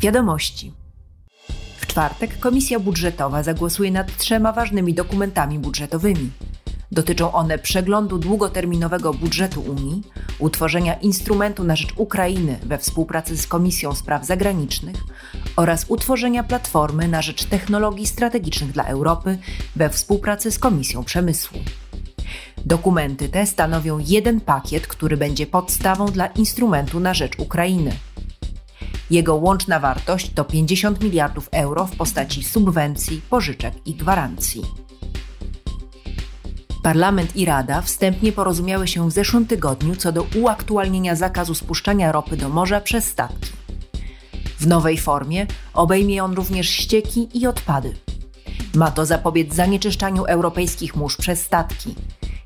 Wiadomości. W czwartek Komisja Budżetowa zagłosuje nad trzema ważnymi dokumentami budżetowymi. Dotyczą one przeglądu długoterminowego budżetu Unii, utworzenia instrumentu na rzecz Ukrainy we współpracy z Komisją Spraw Zagranicznych oraz utworzenia platformy na rzecz technologii strategicznych dla Europy we współpracy z Komisją Przemysłu. Dokumenty te stanowią jeden pakiet, który będzie podstawą dla instrumentu na rzecz Ukrainy. Jego łączna wartość to 50 miliardów euro w postaci subwencji, pożyczek i gwarancji. Parlament i Rada wstępnie porozumiały się w zeszłym tygodniu co do uaktualnienia zakazu spuszczania ropy do morza przez statki. W nowej formie obejmie on również ścieki i odpady. Ma to zapobiec zanieczyszczaniu europejskich mórz przez statki.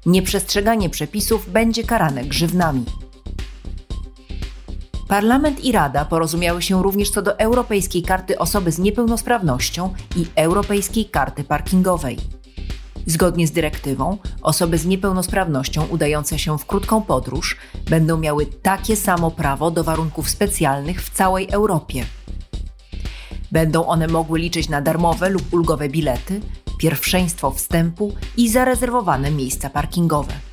Nieprzestrzeganie przepisów będzie karane grzywnami. Parlament i Rada porozumiały się również co do Europejskiej Karty Osoby z Niepełnosprawnością i Europejskiej Karty Parkingowej. Zgodnie z dyrektywą, osoby z niepełnosprawnością udające się w krótką podróż będą miały takie samo prawo do warunków specjalnych w całej Europie. Będą one mogły liczyć na darmowe lub ulgowe bilety, pierwszeństwo wstępu i zarezerwowane miejsca parkingowe.